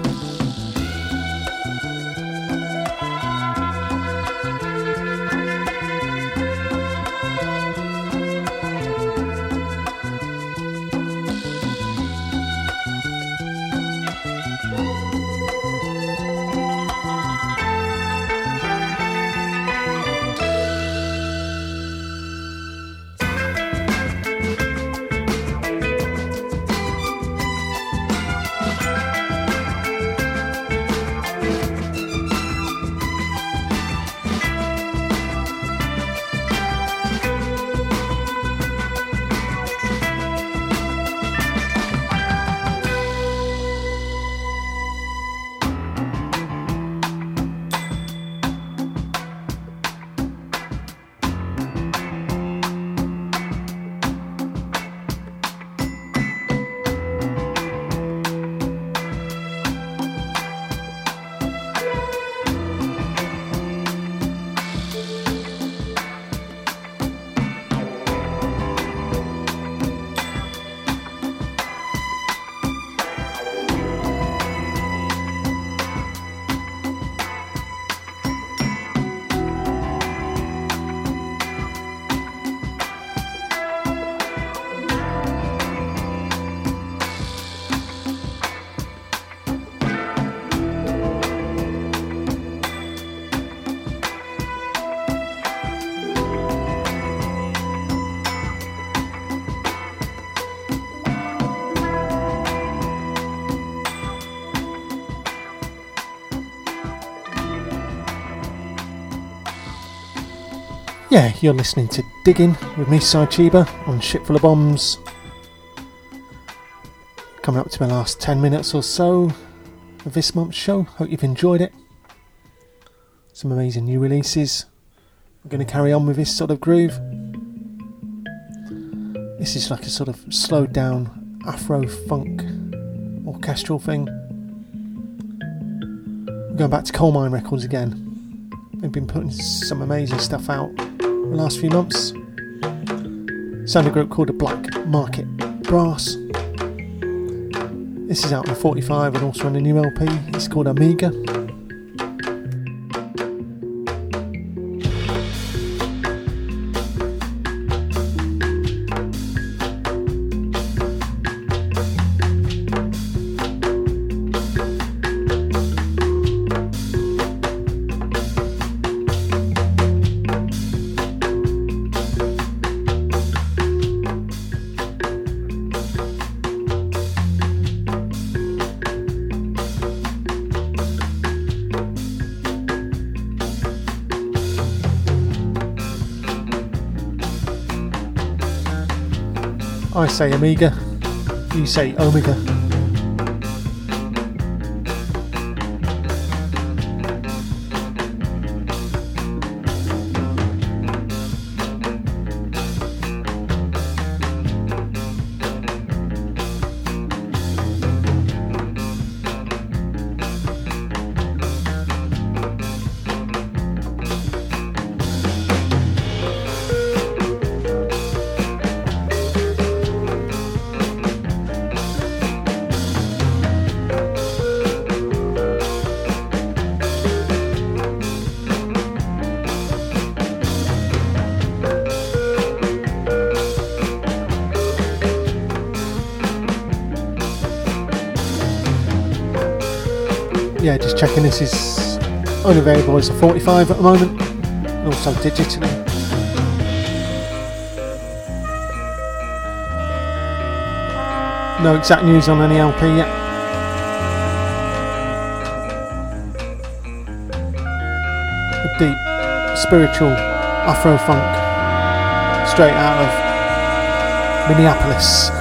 You're listening to Digging with me, Si Cheeba, on Ship Full of Bombs. Coming up to my last 10 minutes or so of this month's show. Hope you've enjoyed it. Some amazing new releases. I'm going to carry on with this sort of groove. This is like a sort of slowed down Afro funk orchestral thing. I'm going back to Colemine Records again. They've been putting some amazing stuff out the last few months. Sound group called the Black Market Brass. This is out on 45 and also on a new LP. It's called Amiga. Say Amiga, you say Omega. This is only available as a 45 at the moment, and also digitally. No exact news on any LP yet. Deep, spiritual Afro funk straight out of Minneapolis.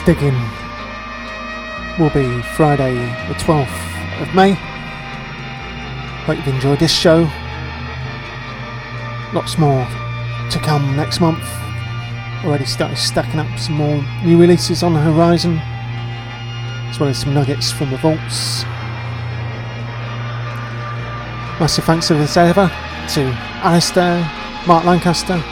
Next digging will be Friday, the 12th of May. Hope you've enjoyed this show. Lots more to come next month. Already started stacking up some more new releases on the horizon, as well as some nuggets from the vaults. Massive thanks as ever to Alistair, Mark Lancaster,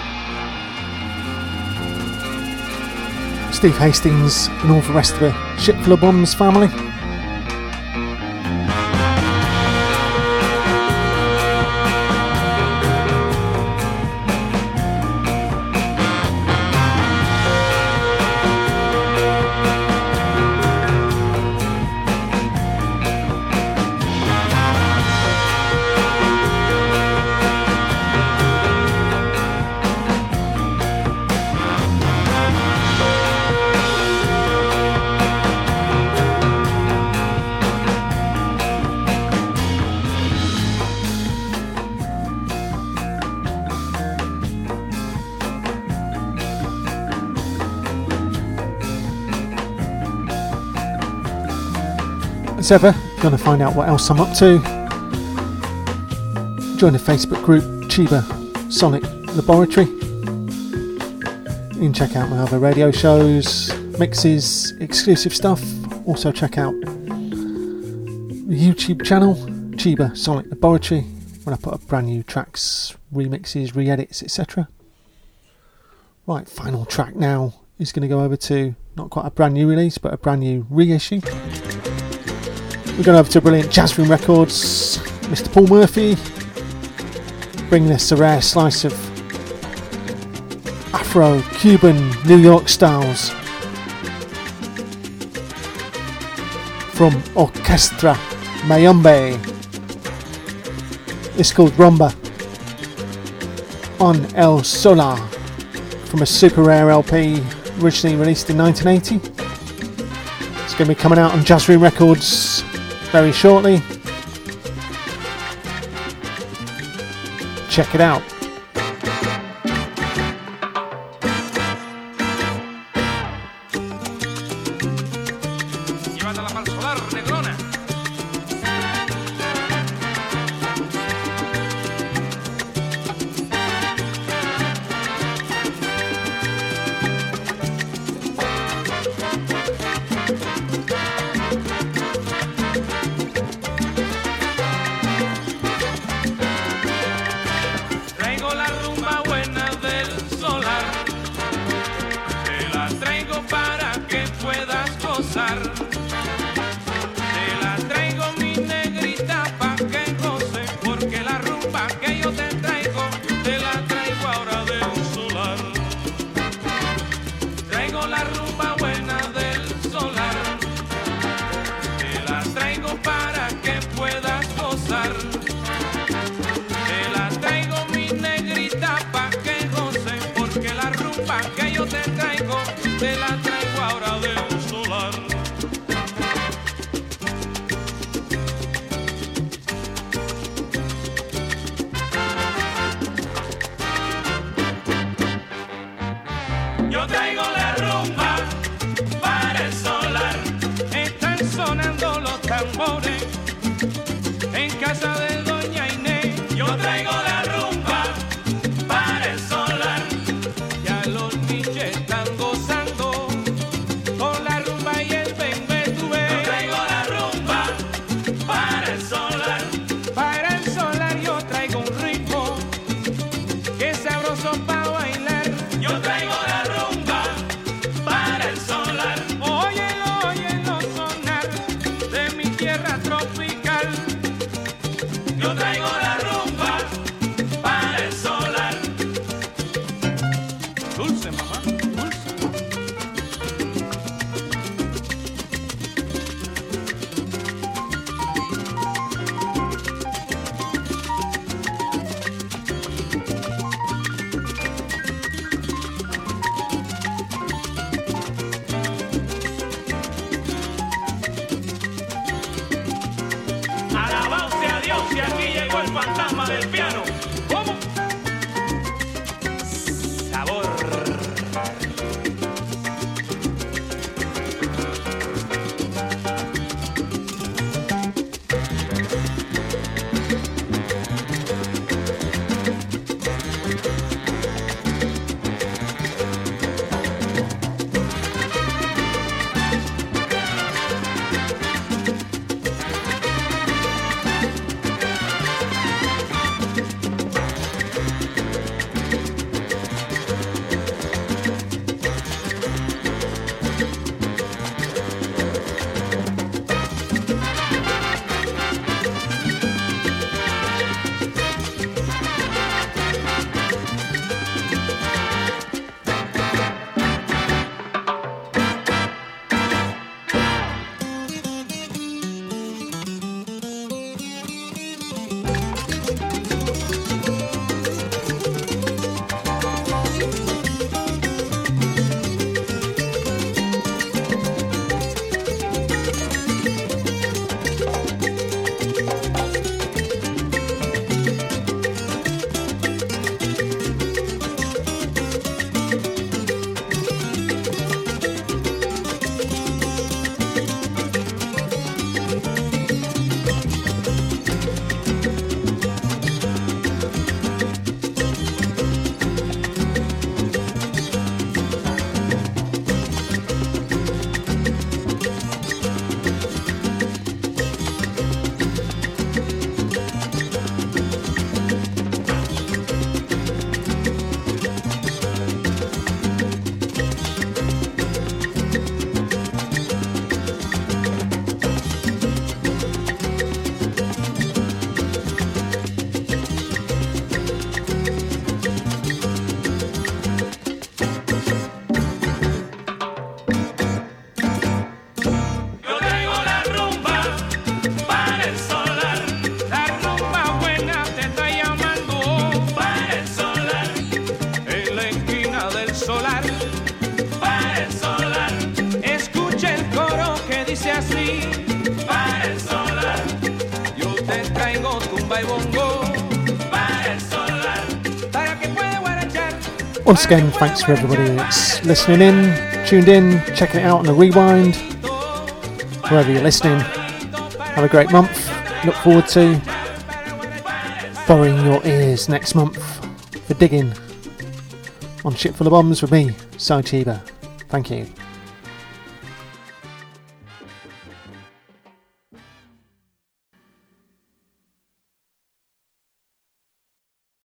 Steve Hastings, and all the rest of the Shipful of Bombs family. As ever, going to find out what else I'm up to, join the Facebook group Cheeba Sonic Laboratory. You can check out my other radio shows, mixes, exclusive stuff. Also, check out the YouTube channel Cheeba Sonic Laboratory when I put up brand new tracks, remixes, re edits, etc. Right, final track now is going to go over to not quite a brand new release, but a brand new reissue. We're going over to brilliant Jazzroom Records, Mr. Paul Murphy, bringing us a rare slice of Afro Cuban New York styles from Orchestra Mayombe. It's called Rumba on El Solar from a super rare LP originally released in 1980. It's going to be coming out on Jazzroom Records very shortly. Check it out. Once again, thanks for everybody that's listening in, tuned in, checking it out on the rewind. Wherever you're listening, have a great month. Look forward to borrowing your ears next month for digging on Ship Full of Bombs with me, Cheeba. Thank you.